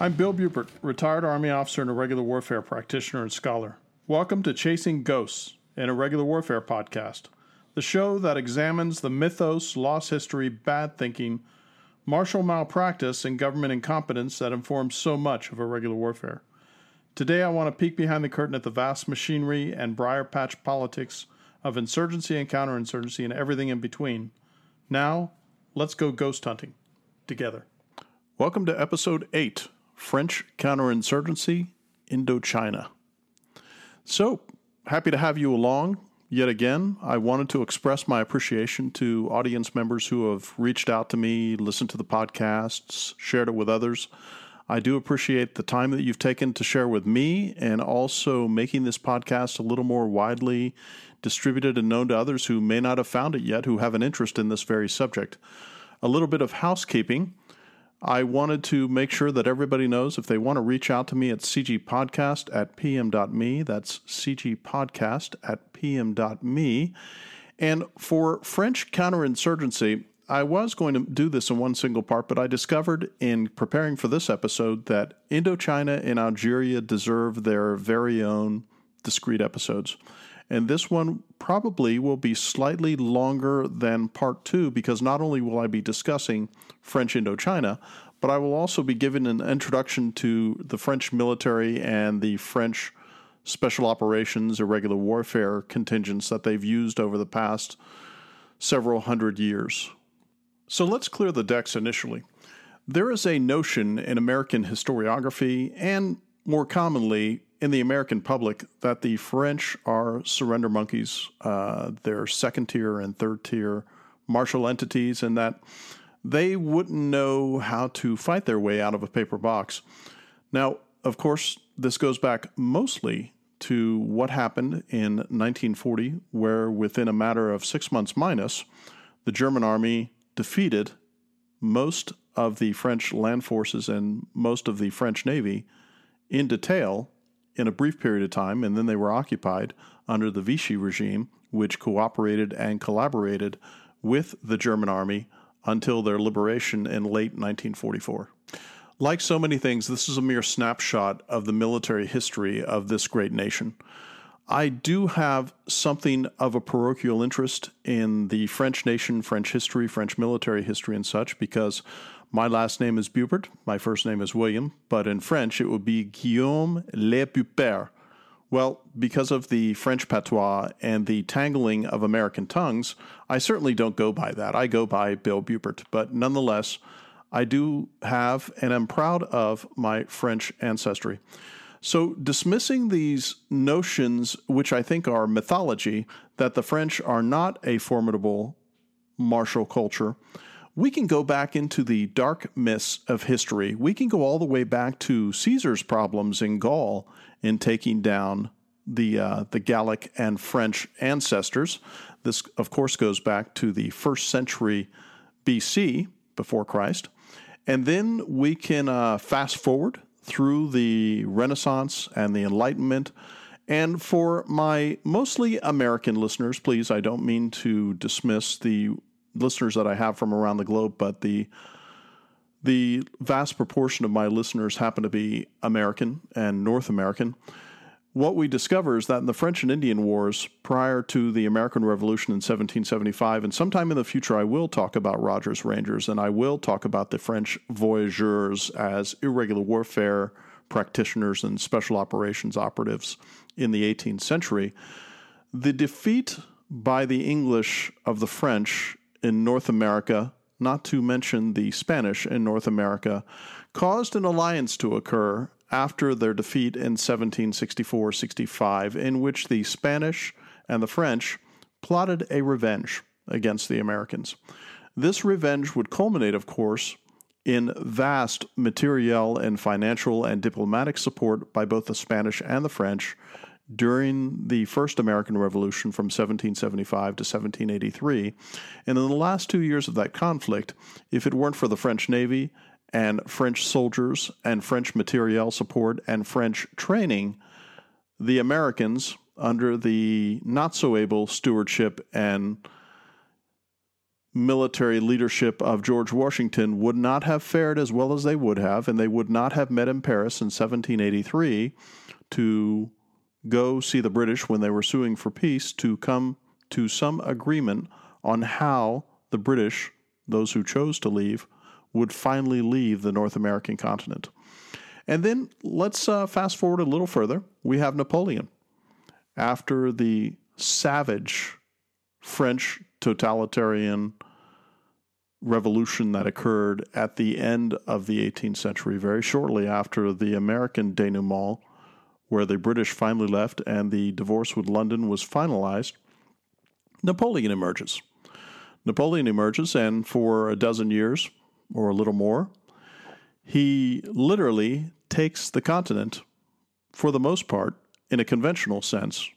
I'm Bill Bubert, retired Army officer and irregular warfare practitioner and scholar. Welcome to Chasing Ghosts, an irregular warfare podcast, the show that examines the mythos, lost history, bad thinking, martial malpractice, and government incompetence that informs so much of irregular warfare. Today, I want to peek behind the curtain at the vast machinery and briar patch politics of insurgency and counterinsurgency and everything in between. Now, let's go ghost hunting together. Welcome to episode 8 French counterinsurgency, Indochina. So, happy to have you along yet again. I wanted to express my appreciation to audience members who have reached out to me, listened to the podcasts, shared it with others. I do appreciate the time that you've taken to share with me and also making this podcast a little more widely distributed and known to others who may not have found it yet, who have an interest in this very subject. A little bit of housekeeping. I wanted to make sure that everybody knows if they want to reach out to me at cgpodcast at pm.me, that's cgpodcast at pm.me. And for French counterinsurgency, I was going to do this in one single part, but I discovered in preparing for this episode that Indochina and Algeria deserve their very own discrete episodes. And this one probably will be slightly longer than part two because not only will I be discussing French Indochina, but I will also be giving an introduction to the French military and the French special operations, irregular warfare contingents that they've used over the past several hundred years. So let's clear the decks initially. There is a notion in American historiography and more commonly in the American public that the French are surrender monkeys. Uh, they're second tier and third tier martial entities, and that they wouldn't know how to fight their way out of a paper box. Now, of course, this goes back mostly to what happened in 1940, where within a matter of six months minus, the German army defeated most of the French land forces and most of the French navy in detail in a brief period of time, and then they were occupied under the Vichy regime, which cooperated and collaborated with the German army until their liberation in late 1944. Like so many things, this is a mere snapshot of the military history of this great nation. I do have something of a parochial interest in the French nation, French history, French military history, and such because my last name is Bubert, my first name is William, but in French it would be Guillaume Le Bupert. Well, because of the French patois and the tangling of American tongues, I certainly don't go by that. I go by Bill Bupert, but nonetheless, I do have and am proud of my French ancestry. So, dismissing these notions, which I think are mythology, that the French are not a formidable martial culture, we can go back into the dark myths of history. We can go all the way back to Caesar's problems in Gaul in taking down the uh, the Gallic and French ancestors. This, of course, goes back to the first century BC before Christ, and then we can uh, fast forward through the Renaissance and the Enlightenment. And for my mostly American listeners, please, I don't mean to dismiss the listeners that I have from around the globe, but the the vast proportion of my listeners happen to be American and North American. What we discover is that in the French and Indian Wars prior to the American Revolution in 1775, and sometime in the future, I will talk about Rogers Rangers and I will talk about the French voyageurs as irregular warfare practitioners and special operations operatives in the 18th century. The defeat by the English of the French in North America, not to mention the Spanish in North America, caused an alliance to occur after their defeat in 1764 65, in which the Spanish and the French plotted a revenge against the Americans. This revenge would culminate, of course, in vast material and financial and diplomatic support by both the Spanish and the French during the first American Revolution from 1775 to 1783. And in the last two years of that conflict, if it weren't for the French Navy and French soldiers and French materiel support and French training, the Americans, under the not so able stewardship and military leadership of George Washington would not have fared as well as they would have, and they would not have met in Paris in 1783 to go see the British when they were suing for peace to come to some agreement on how the British, those who chose to leave, would finally leave the North American continent. And then let's uh, fast forward a little further. We have Napoleon. After the savage French totalitarian revolution that occurred at the end of the 18th century, very shortly after the American denouement, where the British finally left and the divorce with London was finalized, Napoleon emerges. Napoleon emerges, and for a dozen years or a little more, he literally takes the continent, for the most part, in a conventional sense.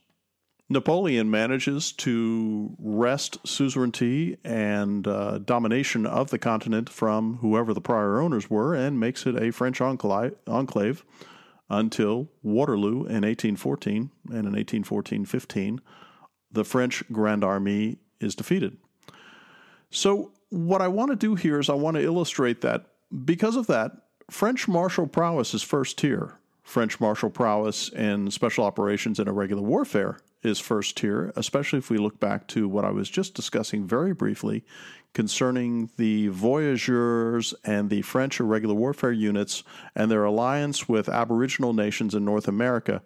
Napoleon manages to wrest suzerainty and uh, domination of the continent from whoever the prior owners were and makes it a French enclave until Waterloo in 1814. And in 1814 15, the French Grand Army is defeated. So, what I want to do here is I want to illustrate that because of that, French martial prowess is first tier. French martial prowess in special operations and irregular warfare is first tier, especially if we look back to what I was just discussing very briefly concerning the voyageurs and the French irregular warfare units and their alliance with Aboriginal nations in North America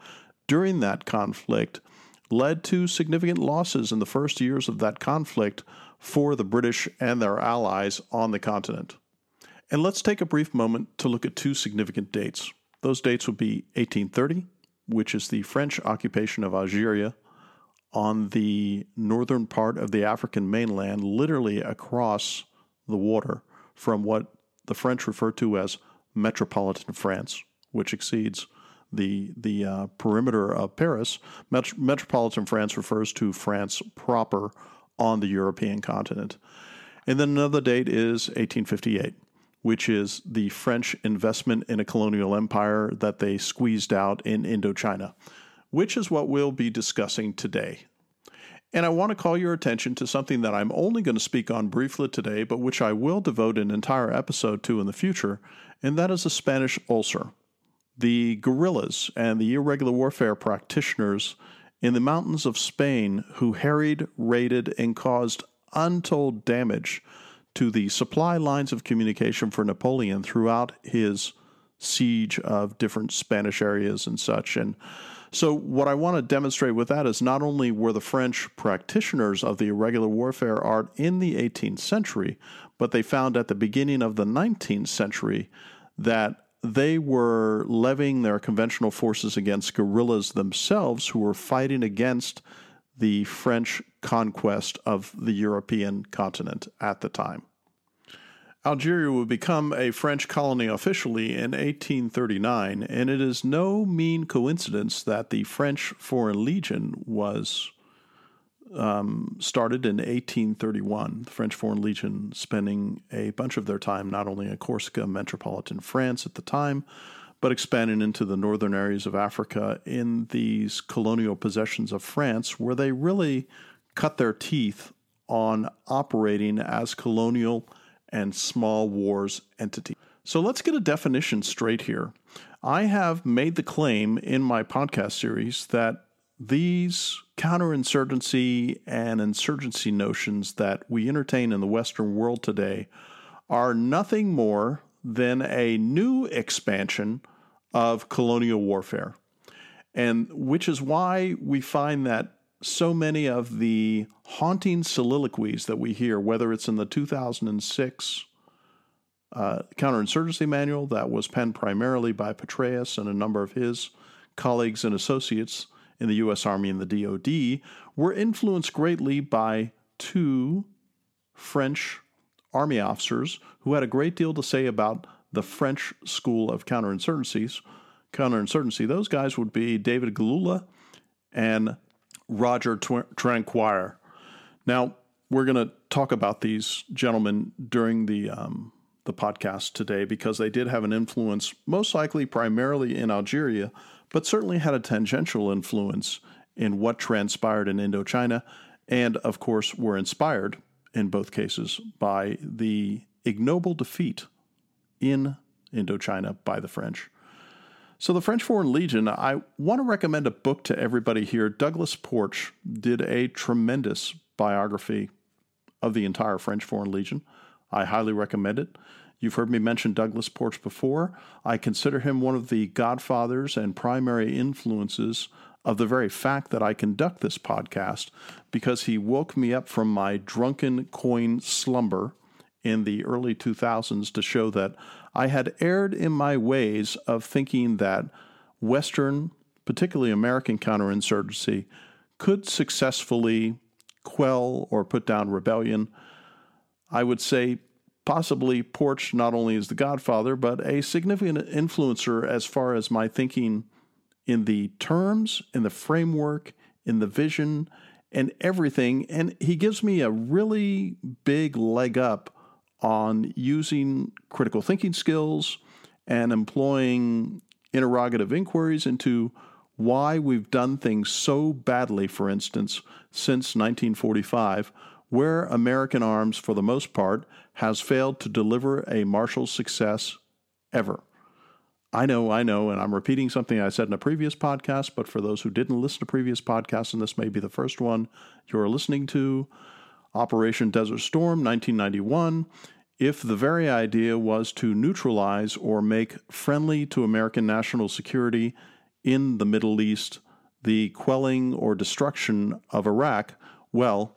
during that conflict led to significant losses in the first years of that conflict for the British and their allies on the continent. And let's take a brief moment to look at two significant dates. Those dates would be 1830, which is the French occupation of Algeria on the northern part of the African mainland, literally across the water from what the French refer to as metropolitan France, which exceeds the the uh, perimeter of Paris. Met- metropolitan France refers to France proper on the European continent. And then another date is 1858, which is the French investment in a colonial empire that they squeezed out in Indochina, which is what we'll be discussing today. And I want to call your attention to something that I'm only going to speak on briefly today, but which I will devote an entire episode to in the future, and that is the Spanish ulcer. The guerrillas and the irregular warfare practitioners in the mountains of Spain who harried, raided, and caused untold damage to the supply lines of communication for Napoleon throughout his siege of different Spanish areas and such. And so, what I want to demonstrate with that is not only were the French practitioners of the irregular warfare art in the 18th century, but they found at the beginning of the 19th century that they were levying their conventional forces against guerrillas themselves who were fighting against the French conquest of the European continent at the time. Algeria would become a French colony officially in 1839, and it is no mean coincidence that the French Foreign Legion was um, started in 1831. The French Foreign Legion spending a bunch of their time not only in Corsica, metropolitan France at the time, but expanding into the northern areas of Africa in these colonial possessions of France, where they really cut their teeth on operating as colonial and small wars entities. So let's get a definition straight here. I have made the claim in my podcast series that these counterinsurgency and insurgency notions that we entertain in the Western world today are nothing more than a new expansion of colonial warfare. And which is why we find that so many of the haunting soliloquies that we hear, whether it's in the 2006 uh, counterinsurgency manual that was penned primarily by Petraeus and a number of his colleagues and associates, in the U.S. Army and the DoD were influenced greatly by two French Army officers who had a great deal to say about the French school of counterinsurgencies. Counterinsurgency. Those guys would be David Galula and Roger Trinquier. Now we're going to talk about these gentlemen during the um, the podcast today because they did have an influence, most likely primarily in Algeria, but certainly had a tangential influence in what transpired in Indochina, and of course were inspired in both cases by the ignoble defeat in Indochina by the French. So, the French Foreign Legion, I want to recommend a book to everybody here. Douglas Porch did a tremendous biography of the entire French Foreign Legion. I highly recommend it. You've heard me mention Douglas Porch before. I consider him one of the godfathers and primary influences of the very fact that I conduct this podcast because he woke me up from my drunken coin slumber in the early 2000s to show that I had erred in my ways of thinking that Western, particularly American counterinsurgency, could successfully quell or put down rebellion. I would say possibly Porch not only is the godfather, but a significant influencer as far as my thinking in the terms, in the framework, in the vision, and everything. And he gives me a really big leg up on using critical thinking skills and employing interrogative inquiries into why we've done things so badly, for instance, since 1945, where American arms, for the most part, has failed to deliver a martial success ever. I know, I know, and I'm repeating something I said in a previous podcast, but for those who didn't listen to previous podcasts, and this may be the first one you're listening to, Operation Desert Storm, 1991, if the very idea was to neutralize or make friendly to American national security in the Middle East the quelling or destruction of Iraq, well,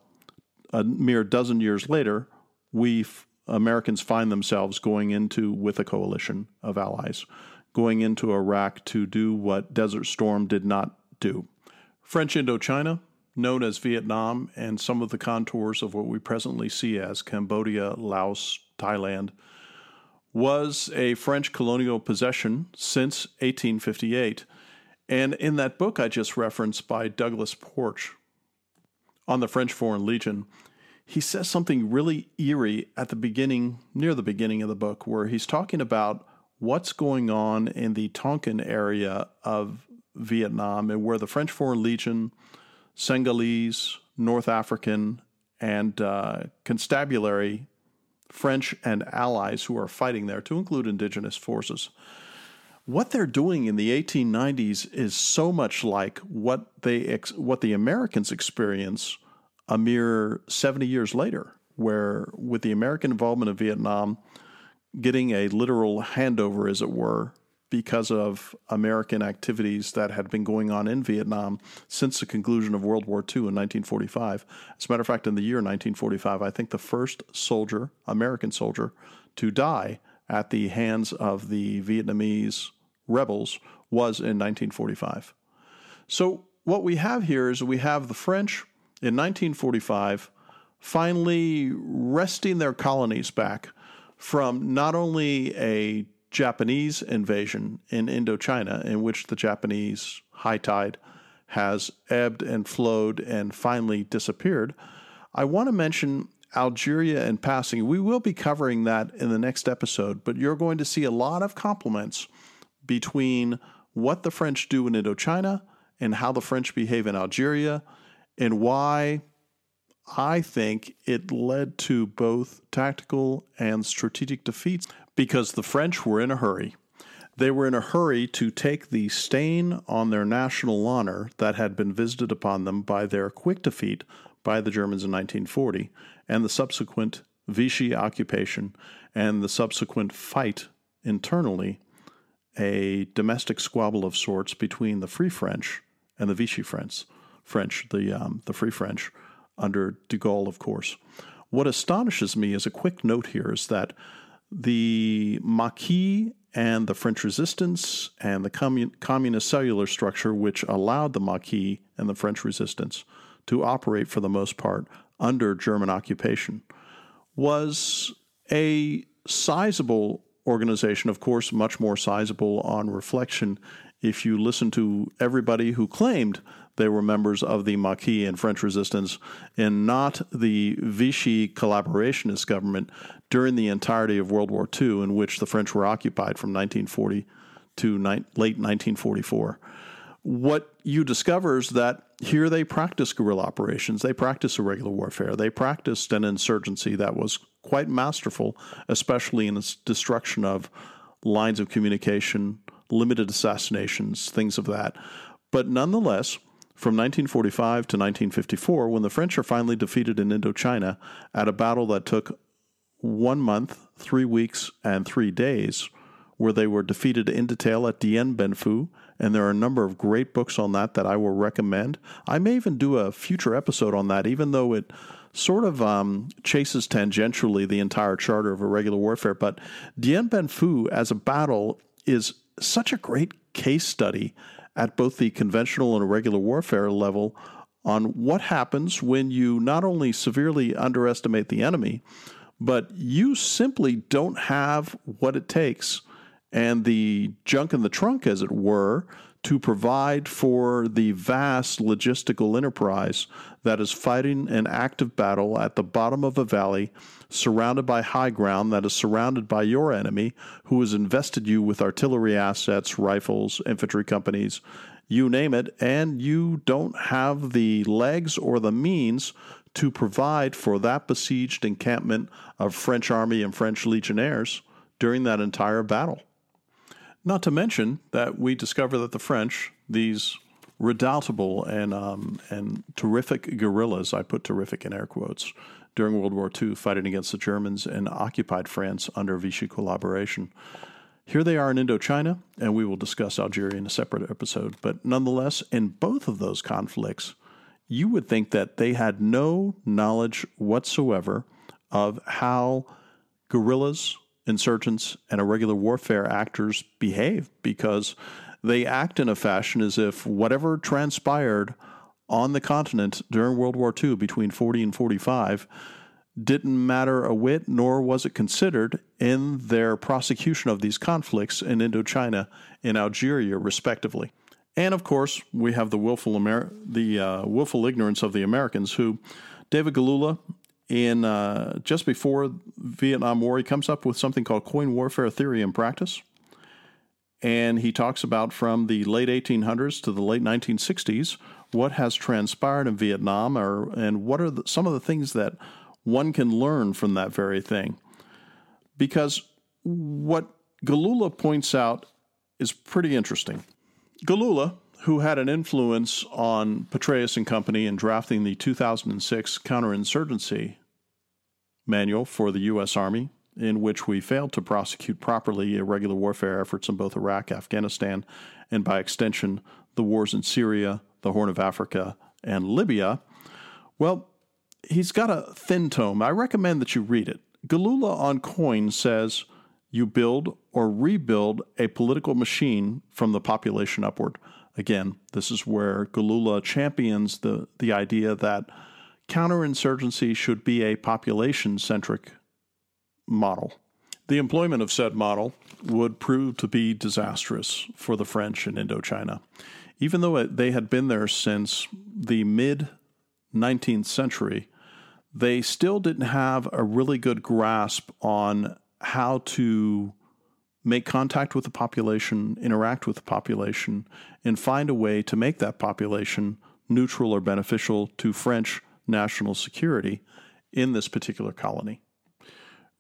a mere dozen years later, we Americans find themselves going into with a coalition of allies, going into Iraq to do what Desert Storm did not do. French Indochina, known as Vietnam, and some of the contours of what we presently see as Cambodia, Laos, Thailand, was a French colonial possession since 1858. And in that book I just referenced by Douglas Porch on the French Foreign Legion, he says something really eerie at the beginning, near the beginning of the book, where he's talking about what's going on in the Tonkin area of Vietnam and where the French Foreign Legion, Senegalese, North African, and uh, constabulary French and allies who are fighting there, to include indigenous forces. What they're doing in the 1890s is so much like what they ex- what the Americans experience a mere 70 years later, where with the American involvement in Vietnam, getting a literal handover, as it were, because of American activities that had been going on in Vietnam since the conclusion of World War II in 1945. As a matter of fact, in the year 1945, I think the first soldier, American soldier, to die at the hands of the Vietnamese rebels was in 1945. So, what we have here is we have the French in 1945 finally wresting their colonies back from not only a Japanese invasion in Indochina, in which the Japanese high tide has ebbed and flowed and finally disappeared, I want to mention Algeria in passing. We will be covering that in the next episode, but you're going to see a lot of complements between what the French do in Indochina and how the French behave in Algeria and why I think it led to both tactical and strategic defeats because the French were in a hurry. They were in a hurry to take the stain on their national honor that had been visited upon them by their quick defeat by the Germans in 1940 and the subsequent Vichy occupation and the subsequent fight internally, a domestic squabble of sorts between the Free French and the Vichy French, French, the um, the Free French, under de Gaulle, of course. What astonishes me as a quick note here is that the Maquis and the French resistance and the commun- communist cellular structure, which allowed the Maquis and the French resistance to operate for the most part under German occupation, was a sizable organization, of course, much more sizable on reflection if you listen to everybody who claimed they were members of the Maquis and French resistance and not the Vichy collaborationist government during the entirety of World War II, in which the French were occupied from 1940 to ni- late 1944. What you discover is that here they practiced guerrilla operations, they practiced irregular warfare, they practiced an insurgency that was quite masterful, especially in its destruction of lines of communication, limited assassinations, things of that. But nonetheless, from 1945 to 1954, when the French are finally defeated in Indochina at a battle that took one month, three weeks, and three days, where they were defeated in detail at Dien Bien Phu, and there are a number of great books on that that I will recommend. I may even do a future episode on that, even though it sort of um, chases tangentially the entire charter of irregular warfare. But Dien Bien Phu as a battle is such a great case study at both the conventional and irregular warfare level on what happens when you not only severely underestimate the enemy, but you simply don't have what it takes and the junk in the trunk, as it were, to provide for the vast logistical enterprise that is fighting an active battle at the bottom of a valley, surrounded by high ground that is surrounded by your enemy, who has invested you with artillery assets, rifles, infantry companies, you name it, and you don't have the legs or the means to provide for that besieged encampment of French army and French legionnaires during that entire battle. Not to mention that we discover that the French, these redoubtable and um, and terrific guerrillas, I put terrific in air quotes, during World War II, fighting against the Germans in occupied France under Vichy collaboration. Here they are in Indochina, and we will discuss Algeria in a separate episode. But nonetheless, in both of those conflicts, you would think that they had no knowledge whatsoever of how guerrillas insurgents and irregular warfare actors behave because they act in a fashion as if whatever transpired on the continent during World War II between 40 and 45 didn't matter a whit, nor was it considered in their prosecution of these conflicts in Indochina and Algeria, respectively. And of course, we have the willful, Amer- the uh, willful ignorance of the Americans, who David Galula in uh, just before Vietnam War, he comes up with something called coin warfare theory and practice. And he talks about from the late 1800s to the late 1960s what has transpired in Vietnam, or, and what are the, some of the things that one can learn from that very thing. Because what Galula points out is pretty interesting. Galula, who had an influence on Petraeus and Company in drafting the 2006 counterinsurgency manual for the U.S. Army, in which we failed to prosecute properly irregular warfare efforts in both Iraq, Afghanistan, and by extension, the wars in Syria, the Horn of Africa, and Libya. Well, he's got a thin tome. I recommend that you read it. Galula on Coin says you build or rebuild a political machine from the population upward. Again, this is where Galula champions the, the idea that counterinsurgency should be a population centric model. The employment of said model would prove to be disastrous for the French in Indochina. Even though they had been there since the mid 19th century, they still didn't have a really good grasp on how to make contact with the population, interact with the population, and find a way to make that population neutral or beneficial to French national security in this particular colony.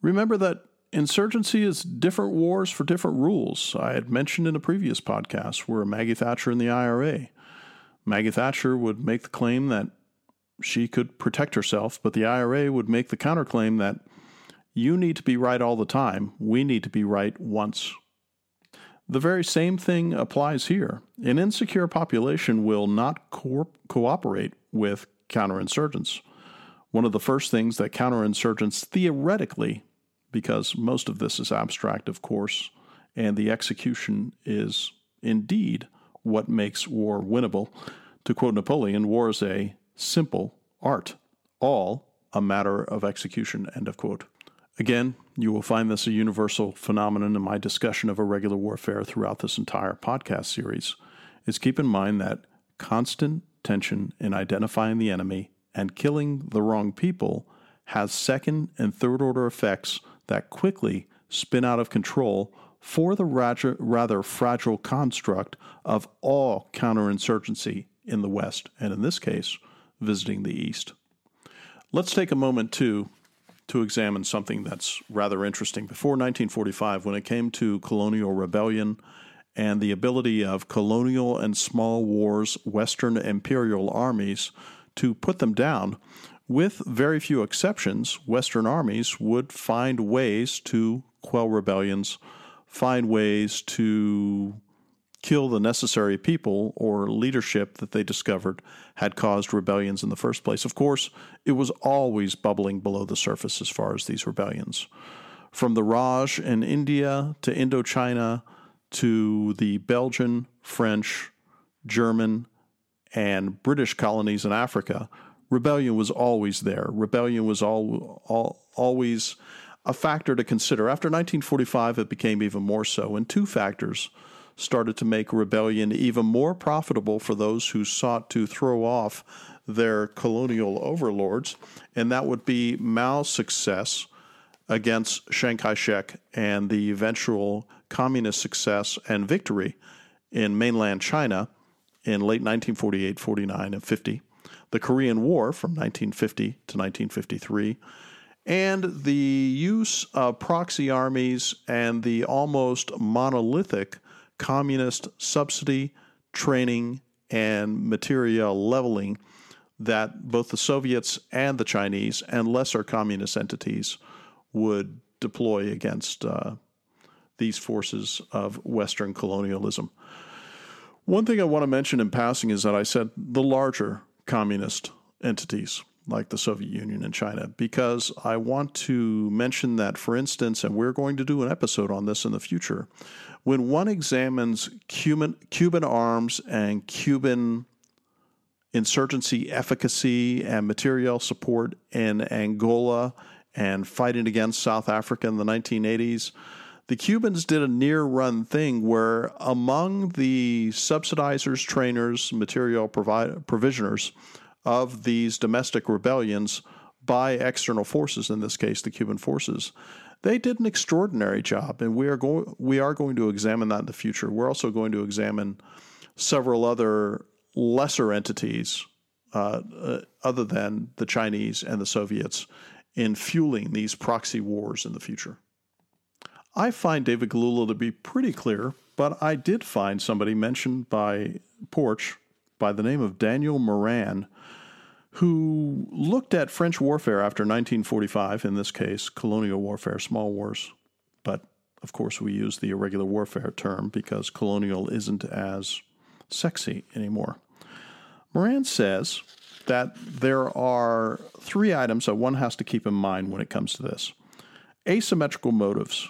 Remember that insurgency is different wars for different rules. I had mentioned in a previous podcast where Maggie Thatcher and the IRA. Maggie Thatcher would make the claim that she could protect herself, but the IRA would make the counterclaim that you need to be right all the time. We need to be right once. The very same thing applies here. An insecure population will not co- cooperate with counterinsurgents. One of the first things that counterinsurgents theoretically, because most of this is abstract, of course, and the execution is indeed what makes war winnable. To quote Napoleon, war is a simple art, all a matter of execution. End of quote. Again, you will find this a universal phenomenon in my discussion of irregular warfare throughout this entire podcast series. Is keep in mind that constant tension in identifying the enemy and killing the wrong people has second and third order effects that quickly spin out of control for the rather fragile construct of all counterinsurgency in the West, and in this case, visiting the East. Let's take a moment, too, to examine something that's rather interesting. Before 1945, when it came to colonial rebellion and the ability of colonial and small wars Western imperial armies to put them down, with very few exceptions, Western armies would find ways to quell rebellions, find ways to kill the necessary people or leadership that they discovered had caused rebellions in the first place. Of course, it was always bubbling below the surface as far as these rebellions. From the Raj in India to Indochina to the Belgian, French, German, and British colonies in Africa, rebellion was always there. Rebellion was all, all, always a factor to consider. After 1945, it became even more so, and two factors started to make rebellion even more profitable for those who sought to throw off their colonial overlords, and that would be Mao's success against Chiang Kai shek and the eventual communist success and victory in mainland China in late 1948, 49, and 50, the Korean War from 1950 to 1953, and the use of proxy armies and the almost monolithic communist subsidy, training, and material leveling that both the Soviets and the Chinese and lesser communist entities would deploy against uh, these forces of Western colonialism. One thing I want to mention in passing is that I said the larger communist entities like the Soviet Union and China, because I want to mention that, for instance, and we're going to do an episode on this in the future, when one examines Cuban, Cuban arms and Cuban insurgency efficacy and material support in Angola and fighting against South Africa in the 1980s, the Cubans did a near run thing where among the subsidizers, trainers, material provi- provisioners of these domestic rebellions by external forces, in this case, the Cuban forces, they did an extraordinary job, and we are going we are going to examine that in the future. We're also going to examine several other lesser entities uh, uh, other than the Chinese and the Soviets in fueling these proxy wars in the future. I find David Galula to be pretty clear, but I did find somebody mentioned by Porch by the name of Daniel Moran who looked at French warfare after 1945, in this case, colonial warfare, small wars. But of course, we use the irregular warfare term because colonial isn't as sexy anymore. Moran says that there are three items that one has to keep in mind when it comes to this asymmetrical motives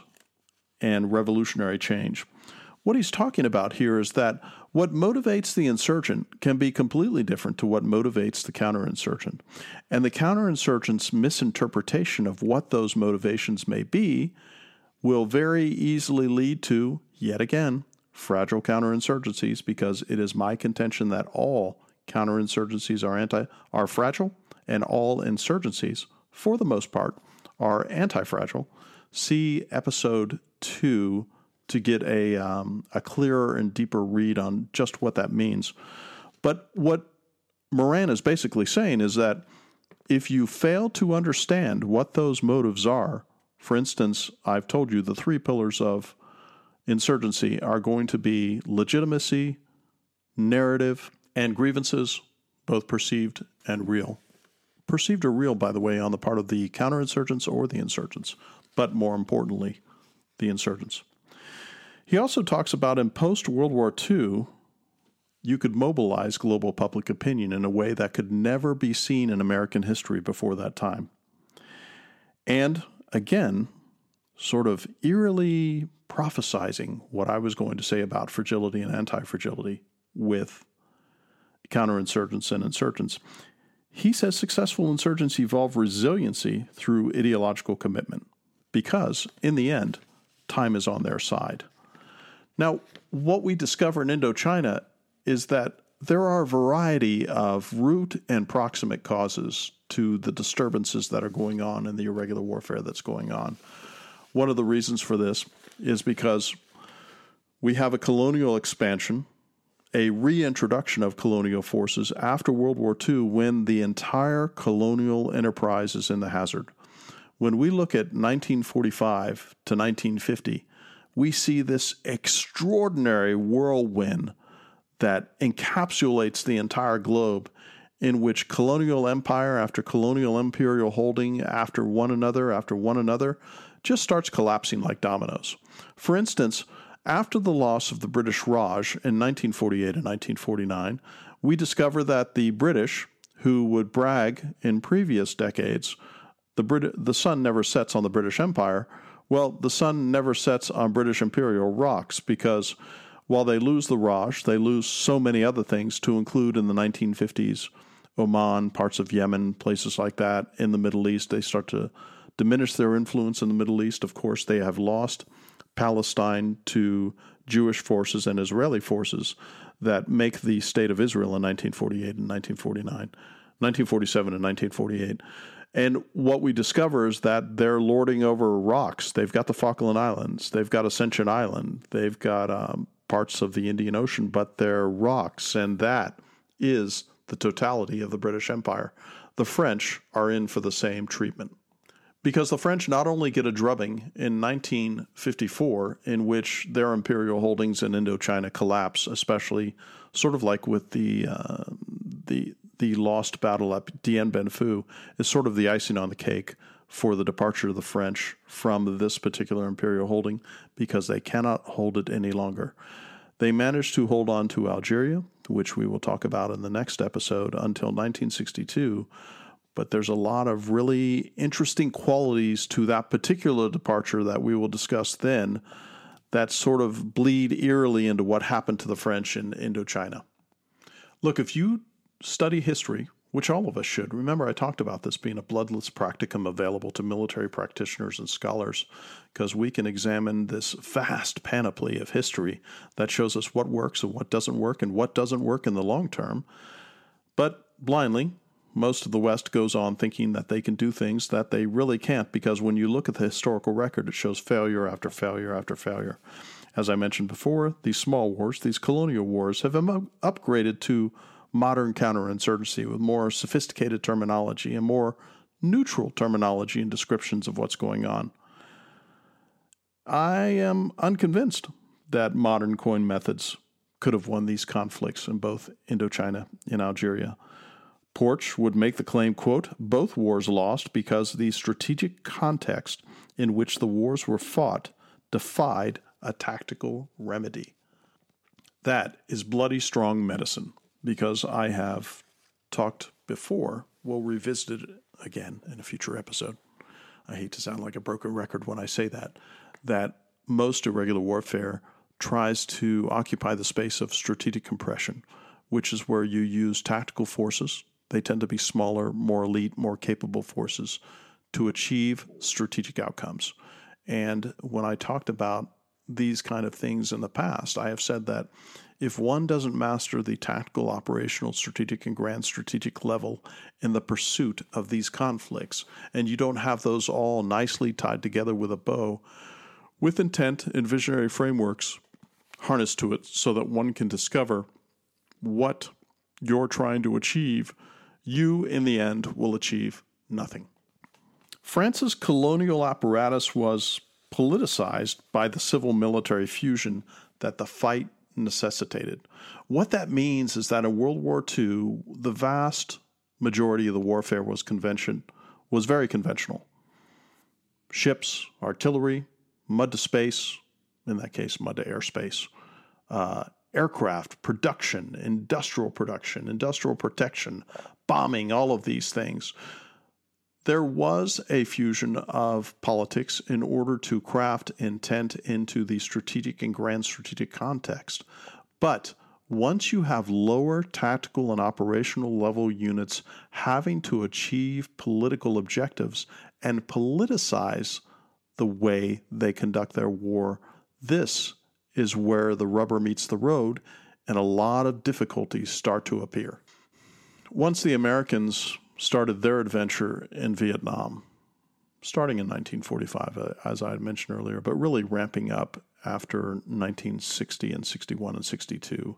and revolutionary change. What he's talking about here is that what motivates the insurgent can be completely different to what motivates the counterinsurgent. And the counterinsurgent's misinterpretation of what those motivations may be will very easily lead to, yet again, fragile counterinsurgencies because it is my contention that all counterinsurgencies are anti are fragile and all insurgencies for the most part are anti-fragile. See episode 2 to get a um, a clearer and deeper read on just what that means. But what Moran is basically saying is that if you fail to understand what those motives are, for instance, I've told you the three pillars of insurgency are going to be legitimacy, narrative, and grievances, both perceived and real. Perceived or real, by the way, on the part of the counterinsurgents or the insurgents, but more importantly, the insurgents. He also talks about in post World War II, you could mobilize global public opinion in a way that could never be seen in American history before that time. And again, sort of eerily prophesizing what I was going to say about fragility and anti fragility with counterinsurgents and insurgents. He says successful insurgents evolve resiliency through ideological commitment because, in the end, time is on their side. Now, what we discover in Indochina is that there are a variety of root and proximate causes to the disturbances that are going on and the irregular warfare that's going on. One of the reasons for this is because we have a colonial expansion a reintroduction of colonial forces after World War II when the entire colonial enterprise is in the hazard. When we look at 1945 to 1950, we see this extraordinary whirlwind that encapsulates the entire globe in which colonial empire after colonial imperial holding after one another after one another just starts collapsing like dominoes. For instance, after the loss of the British Raj in 1948 and 1949, we discover that the British, who would brag in previous decades, the, Brit- the sun never sets on the British Empire. Well, the sun never sets on British imperial rocks because while they lose the Raj, they lose so many other things to include in the 1950s Oman, parts of Yemen, places like that in the Middle East. They start to diminish their influence in the Middle East. Of course, they have lost Palestine to Jewish forces and Israeli forces that make the state of Israel in 1948 and 1949, 1947 and 1948. And what we discover is that they're lording over rocks. They've got the Falkland Islands, they've got Ascension Island, they've got um, parts of the Indian Ocean, but they're rocks. And that is the totality of the British Empire. The French are in for the same treatment. Because the French not only get a drubbing in 1954, in which their imperial holdings in Indochina collapse, especially sort of like with the uh, the the lost battle at Dien Bien Phu, is sort of the icing on the cake for the departure of the French from this particular imperial holding because they cannot hold it any longer. They managed to hold on to Algeria, which we will talk about in the next episode, until 1962. But there's a lot of really interesting qualities to that particular departure that we will discuss then that sort of bleed eerily into what happened to the French in Indochina. Look, if you study history, which all of us should. Remember, I talked about this being a bloodless practicum available to military practitioners and scholars because we can examine this vast panoply of history that shows us what works and what doesn't work and what doesn't work in the long term. But blindly, most of the West goes on thinking that they can do things that they really can't because when you look at the historical record, it shows failure after failure after failure. As I mentioned before, these small wars, these colonial wars, have upgraded to modern counterinsurgency with more sophisticated terminology and more neutral terminology and descriptions of what's going on. I am unconvinced that modern coin methods could have won these conflicts in both Indochina and Algeria. Porch would make the claim, quote, both wars lost because the strategic context in which the wars were fought defied a tactical remedy. That is bloody strong medicine because I have talked before. We'll revisit it again in a future episode. I hate to sound like a broken record when I say that, that most irregular warfare tries to occupy the space of strategic compression, which is where you use tactical forces. They tend to be smaller, more elite, more capable forces to achieve strategic outcomes. And when I talked about these kind of things in the past, I have said that if one doesn't master the tactical, operational, strategic, and grand strategic level in the pursuit of these conflicts, and you don't have those all nicely tied together with a bow, with intent and visionary frameworks harnessed to it so that one can discover what you're trying to achieve, you in the end will achieve nothing. France's colonial apparatus was politicized by the civil military fusion that the fight necessitated. What that means is that in World War II, the vast majority of the warfare was convention was very conventional. Ships, artillery, mud to space, in that case, mud to airspace, uh, aircraft, production, industrial production, industrial protection, bombing, all of these things there was a fusion of politics in order to craft intent into the strategic and grand strategic context. But once you have lower tactical and operational level units having to achieve political objectives and politicize the way they conduct their war, this is where the rubber meets the road and a lot of difficulties start to appear. Once the Americans started their adventure in Vietnam, starting in 1945, uh, as I had mentioned earlier, but really ramping up after 1960 and 61 and 62.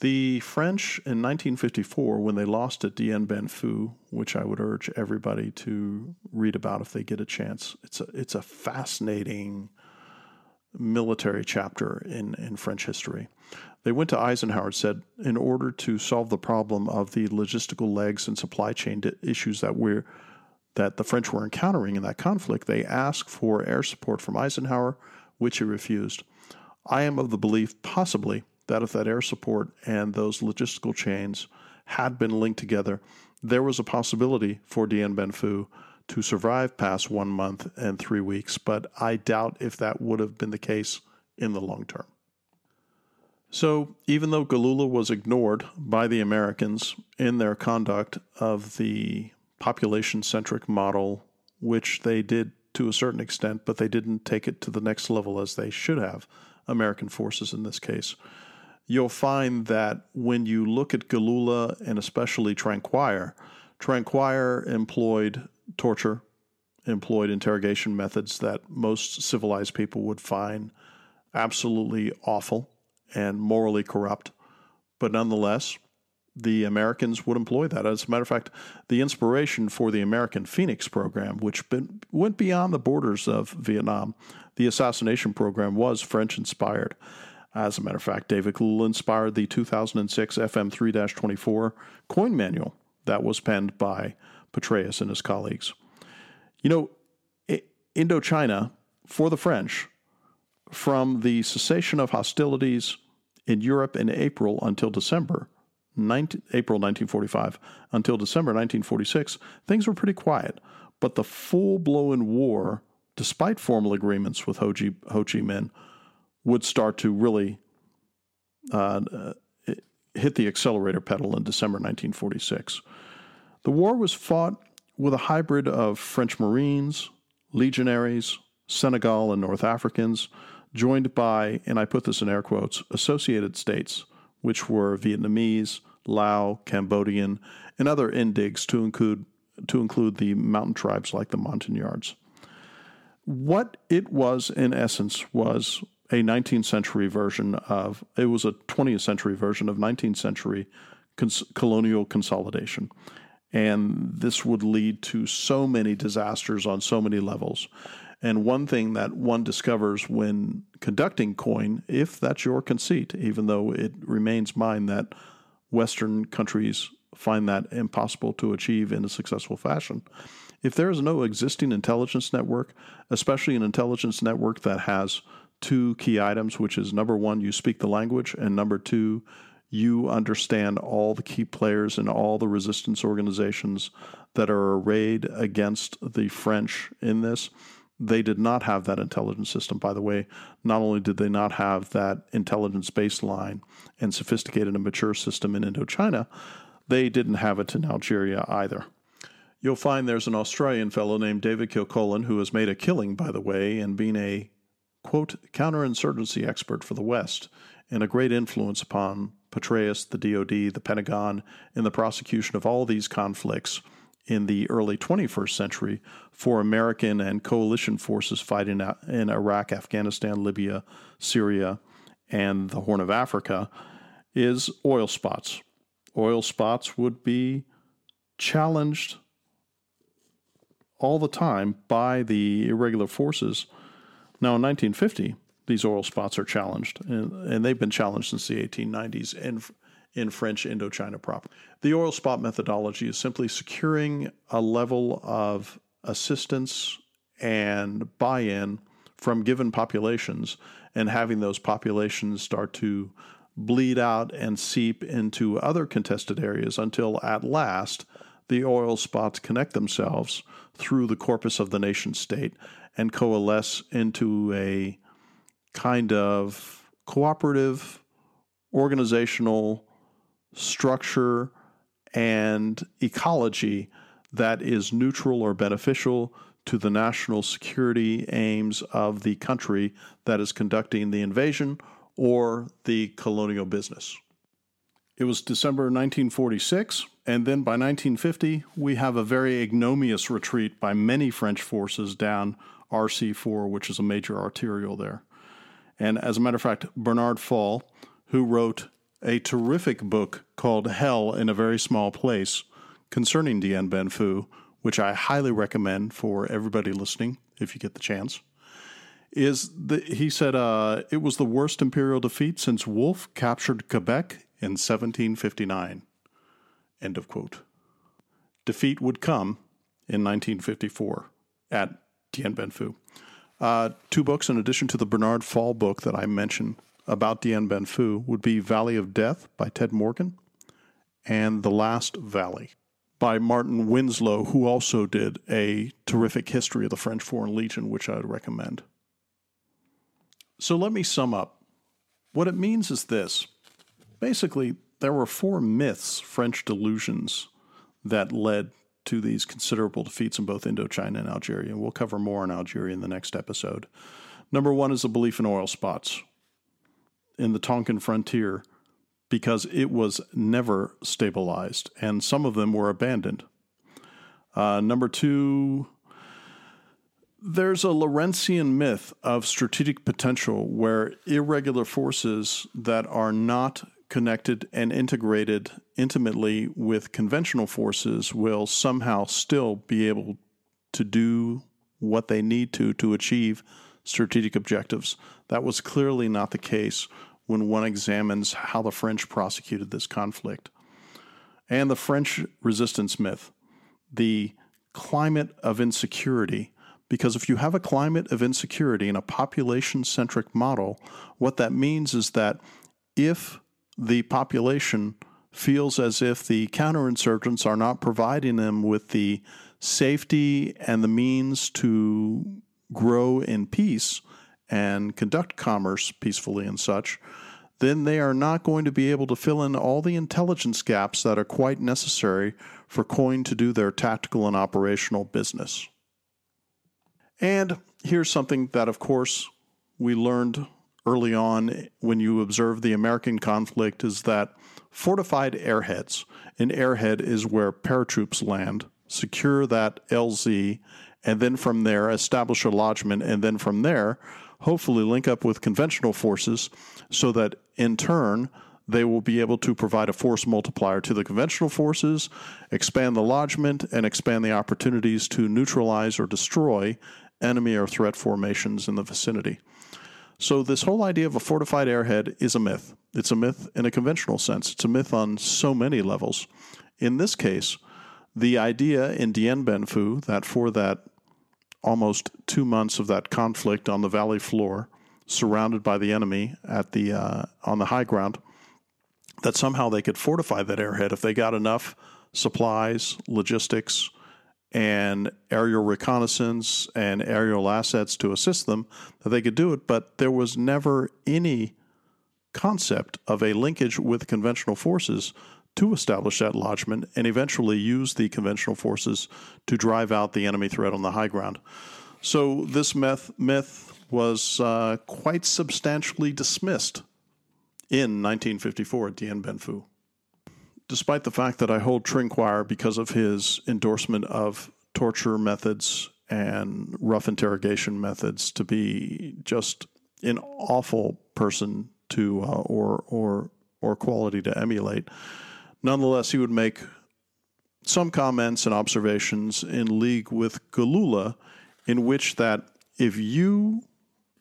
The French in 1954, when they lost at Dien Bien Phu, which I would urge everybody to read about if they get a chance, it's a, it's a fascinating military chapter in, in French history. They went to Eisenhower and said, in order to solve the problem of the logistical legs and supply chain issues that we're that the French were encountering in that conflict, they asked for air support from Eisenhower, which he refused. I am of the belief, possibly, that if that air support and those logistical chains had been linked together, there was a possibility for Dien Bien Phu to survive past one month and three weeks, but I doubt if that would have been the case in the long term. So, even though Galula was ignored by the Americans in their conduct of the population centric model, which they did to a certain extent, but they didn't take it to the next level as they should have, American forces in this case, you'll find that when you look at Galula and especially Trinquier, Trinquier employed torture, employed interrogation methods that most civilized people would find absolutely awful and morally corrupt. But nonetheless, the Americans would employ that. As a matter of fact, the inspiration for the American Phoenix program, which been, went beyond the borders of Vietnam, the assassination program was French inspired. As a matter of fact, David Galula inspired the 2006 FM 3 24 coin manual that was penned by Petraeus and his colleagues. You know, Indochina, for the French, from the cessation of hostilities in Europe in April until December, 19, April 1945 until December 1946, things were pretty quiet. But the full blown war, despite formal agreements with Ho Chi, Ho Chi Minh, would start to really uh, uh hit the accelerator pedal in December 1946. The war was fought with a hybrid of French Marines, legionaries, Senegal and North Africans, joined by, and I put this in air quotes, associated states, which were Vietnamese, Lao, Cambodian, and other indigs to include, to include the mountain tribes like the Montagnards. What it was, in essence, was a 19th century version of, it was a 20th century version of 19th century cons- colonial consolidation. And this would lead to so many disasters on so many levels. And one thing that one discovers when conducting coin, if that's your conceit, even though it remains mine that Western countries find that impossible to achieve in a successful fashion, if there is no existing intelligence network, especially an intelligence network that has two key items, which is number one, you speak the language, and number two, you understand all the key players and all the resistance organizations that are arrayed against the French in this. They did not have that intelligence system, by the way. Not only did they not have that intelligence baseline and sophisticated and mature system in Indochina, they didn't have it in Algeria either. You'll find there's an Australian fellow named David Kilcullen who has made a killing, by the way, in being a quote, counterinsurgency expert for the West and a great influence upon Petraeus, the DoD, the Pentagon, in the prosecution of all these conflicts in the early 21st century for American and coalition forces fighting in Iraq, Afghanistan, Libya, Syria, and the Horn of Africa is oil spots. Oil spots would be challenged all the time by the irregular forces now, in 1950, these oil spots are challenged, and, and they've been challenged since the 1890s in, in French Indochina proper. The oil spot methodology is simply securing a level of assistance and buy in from given populations and having those populations start to bleed out and seep into other contested areas until at last the oil spots connect themselves through the corpus of the nation state and coalesce into a kind of cooperative organizational structure and ecology that is neutral or beneficial to the national security aims of the country that is conducting the invasion or the colonial business. It was December 1946, and then by 1950, we have a very ignominious retreat by many French forces down RC4, which is a major arterial there. And as a matter of fact, Bernard Fall, who wrote a terrific book called Hell in a Very Small Place concerning Dien Bien Phu, which I highly recommend for everybody listening if you get the chance. Is the, he said uh, it was the worst imperial defeat since Wolfe captured Quebec in 1759. End of quote. Defeat would come in 1954 at Dien Bien Phu. Uh, two books, in addition to the Bernard Fall book that I mentioned about Dien Bien Phu, would be Valley of Death by Ted Morgan and The Last Valley by Martin Windrow, who also did a terrific history of the French Foreign Legion, which I would recommend. So let me sum up. What it means is this basically, there were four myths, French delusions, that led to these considerable defeats in both Indochina and Algeria. And we'll cover more on Algeria in the next episode. Number one is the belief in oil spots in the Tonkin frontier because it was never stabilized and some of them were abandoned. Uh, number two, there's a Lorentzian myth of strategic potential where irregular forces that are not connected and integrated intimately with conventional forces will somehow still be able to do what they need to to achieve strategic objectives. That was clearly not the case when one examines how the French prosecuted this conflict. And the French resistance myth, the climate of insecurity. Because if you have a climate of insecurity in a population centric model, what that means is that if the population feels as if the counterinsurgents are not providing them with the safety and the means to grow in peace and conduct commerce peacefully and such, then they are not going to be able to fill in all the intelligence gaps that are quite necessary for COIN to do their tactical and operational business. And here's something that, of course, we learned early on when you observe the American conflict is that fortified airheads, an airhead is where paratroops land, secure that LZ, and then from there establish a lodgment, and then from there, hopefully link up with conventional forces so that in turn, they will be able to provide a force multiplier to the conventional forces, expand the lodgment, and expand the opportunities to neutralize or destroy enemy or threat formations in the vicinity. So, this whole idea of a fortified airhead is a myth. It's a myth in a conventional sense, it's a myth on so many levels. In this case, the idea in Dien Bien Phu that for that almost two months of that conflict on the valley floor, surrounded by the enemy at the uh, on the high ground, that somehow they could fortify that airhead if they got enough supplies, logistics, and aerial reconnaissance and aerial assets to assist them, that they could do it. But there was never any concept of a linkage with conventional forces to establish that lodgment and eventually use the conventional forces to drive out the enemy threat on the high ground. So this myth, myth was uh, quite substantially dismissed in 1954 at Dien Bien Phu. Despite the fact that I hold Trinquier because of his endorsement of torture methods and rough interrogation methods to be just an awful person to uh, or or or quality to emulate. Nonetheless, he would make some comments and observations in league with Galula, in which that if you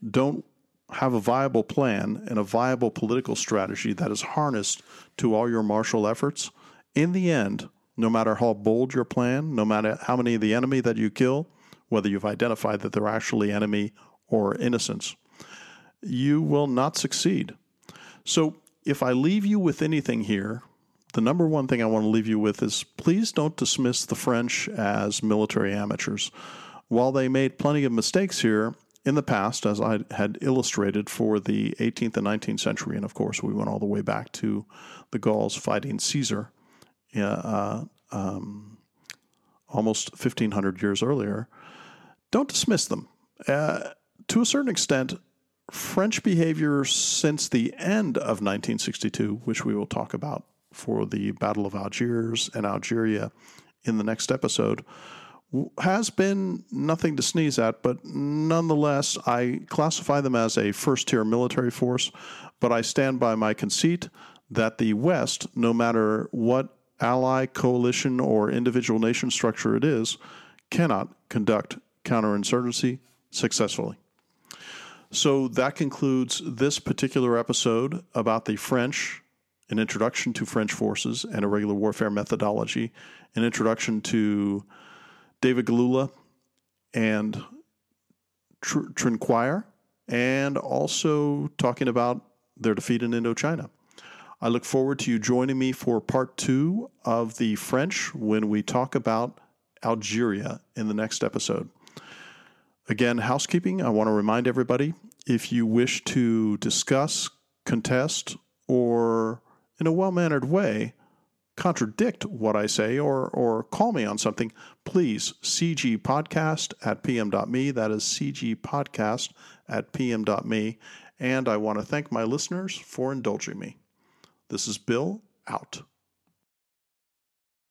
don't have a viable plan and a viable political strategy that is harnessed to all your martial efforts, in the end, no matter how bold your plan, no matter how many of the enemy that you kill, whether you've identified that they're actually enemy or innocents, you will not succeed. So, if I leave you with anything here, the number one thing I want to leave you with is please don't dismiss the French as military amateurs. While they made plenty of mistakes here, in the past, as I had illustrated for the 18th and 19th century, and of course we went all the way back to the Gauls fighting Caesar, uh, um, almost 1500 years earlier, don't dismiss them. Uh, to a certain extent, French behavior since the end of 1962, which we will talk about for the Battle of Algiers and Algeria in the next episode, has been nothing to sneeze at, but nonetheless, I classify them as a first tier military force. But I stand by my conceit that the West, no matter what ally, coalition, or individual nation structure it is, cannot conduct counterinsurgency successfully. So that concludes this particular episode about the French, an introduction to French forces and irregular warfare methodology, an introduction to David Galula and Tr- Trinquier, and also talking about their defeat in Indochina. I look forward to you joining me for part two of the French when we talk about Algeria in the next episode. Again, housekeeping, I want to remind everybody if you wish to discuss, contest, or in a well mannered way, contradict what I say or, or call me on something, please cgpodcast at pm.me. That is cgpodcast at pm.me. And I want to thank my listeners for indulging me. This is Bill out.